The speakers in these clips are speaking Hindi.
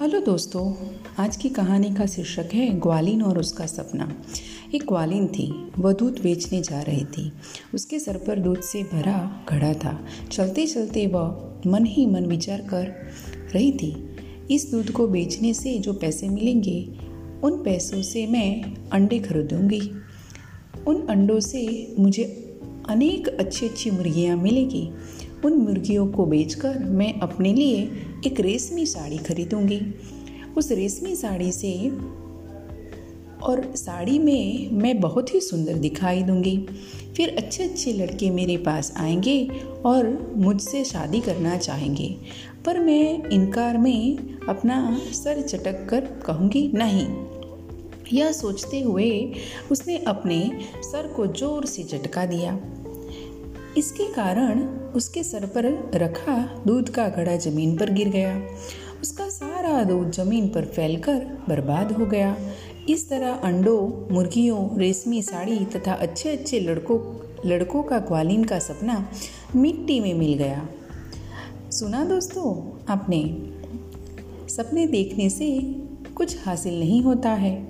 हेलो दोस्तों, आज की कहानी का शीर्षक है ग्वालिन और उसका सपना। एक ग्वालिन थी, वह दूध बेचने जा रही थी। उसके सर पर दूध से भरा घड़ा था। चलते चलते वह मन ही मन विचार कर रही थी, इस दूध को बेचने से जो पैसे मिलेंगे, उन पैसों से मैं अंडे खरीदूँगी। उन अंडों से मुझे अनेक अच्छी अच्छी मुर्गियाँ मिलेगी। उन मुर्गियों को बेचकर मैं अपने लिए एक रेशमी साड़ी खरीदूँगी। उस रेशमी साड़ी से और साड़ी में मैं बहुत ही सुंदर दिखाई दूँगी। फिर अच्छे अच्छे लड़के मेरे पास आएँगे और मुझसे शादी करना चाहेंगे। पर मैं इनकार में अपना सर चटक कर कहूँगी, नहीं। यह सोचते हुए उसने अपने सर को ज़ोर से झटका दिया। इसके कारण उसके सर पर रखा दूध का घड़ा ज़मीन पर गिर गया। उसका सारा दूध ज़मीन पर फैलकर बर्बाद हो गया। इस तरह अंडों, मुर्गियों, रेशमी साड़ी तथा अच्छे अच्छे लड़कों लड़कों का ग्वालिन का सपना मिट्टी में मिल गया। सुना दोस्तों, आपने सपने देखने से कुछ हासिल नहीं होता है।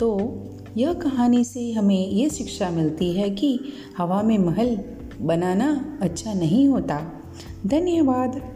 तो यह कहानी से हमें ये शिक्षा मिलती है कि हवा में महल बनाना अच्छा नहीं होता। धन्यवाद।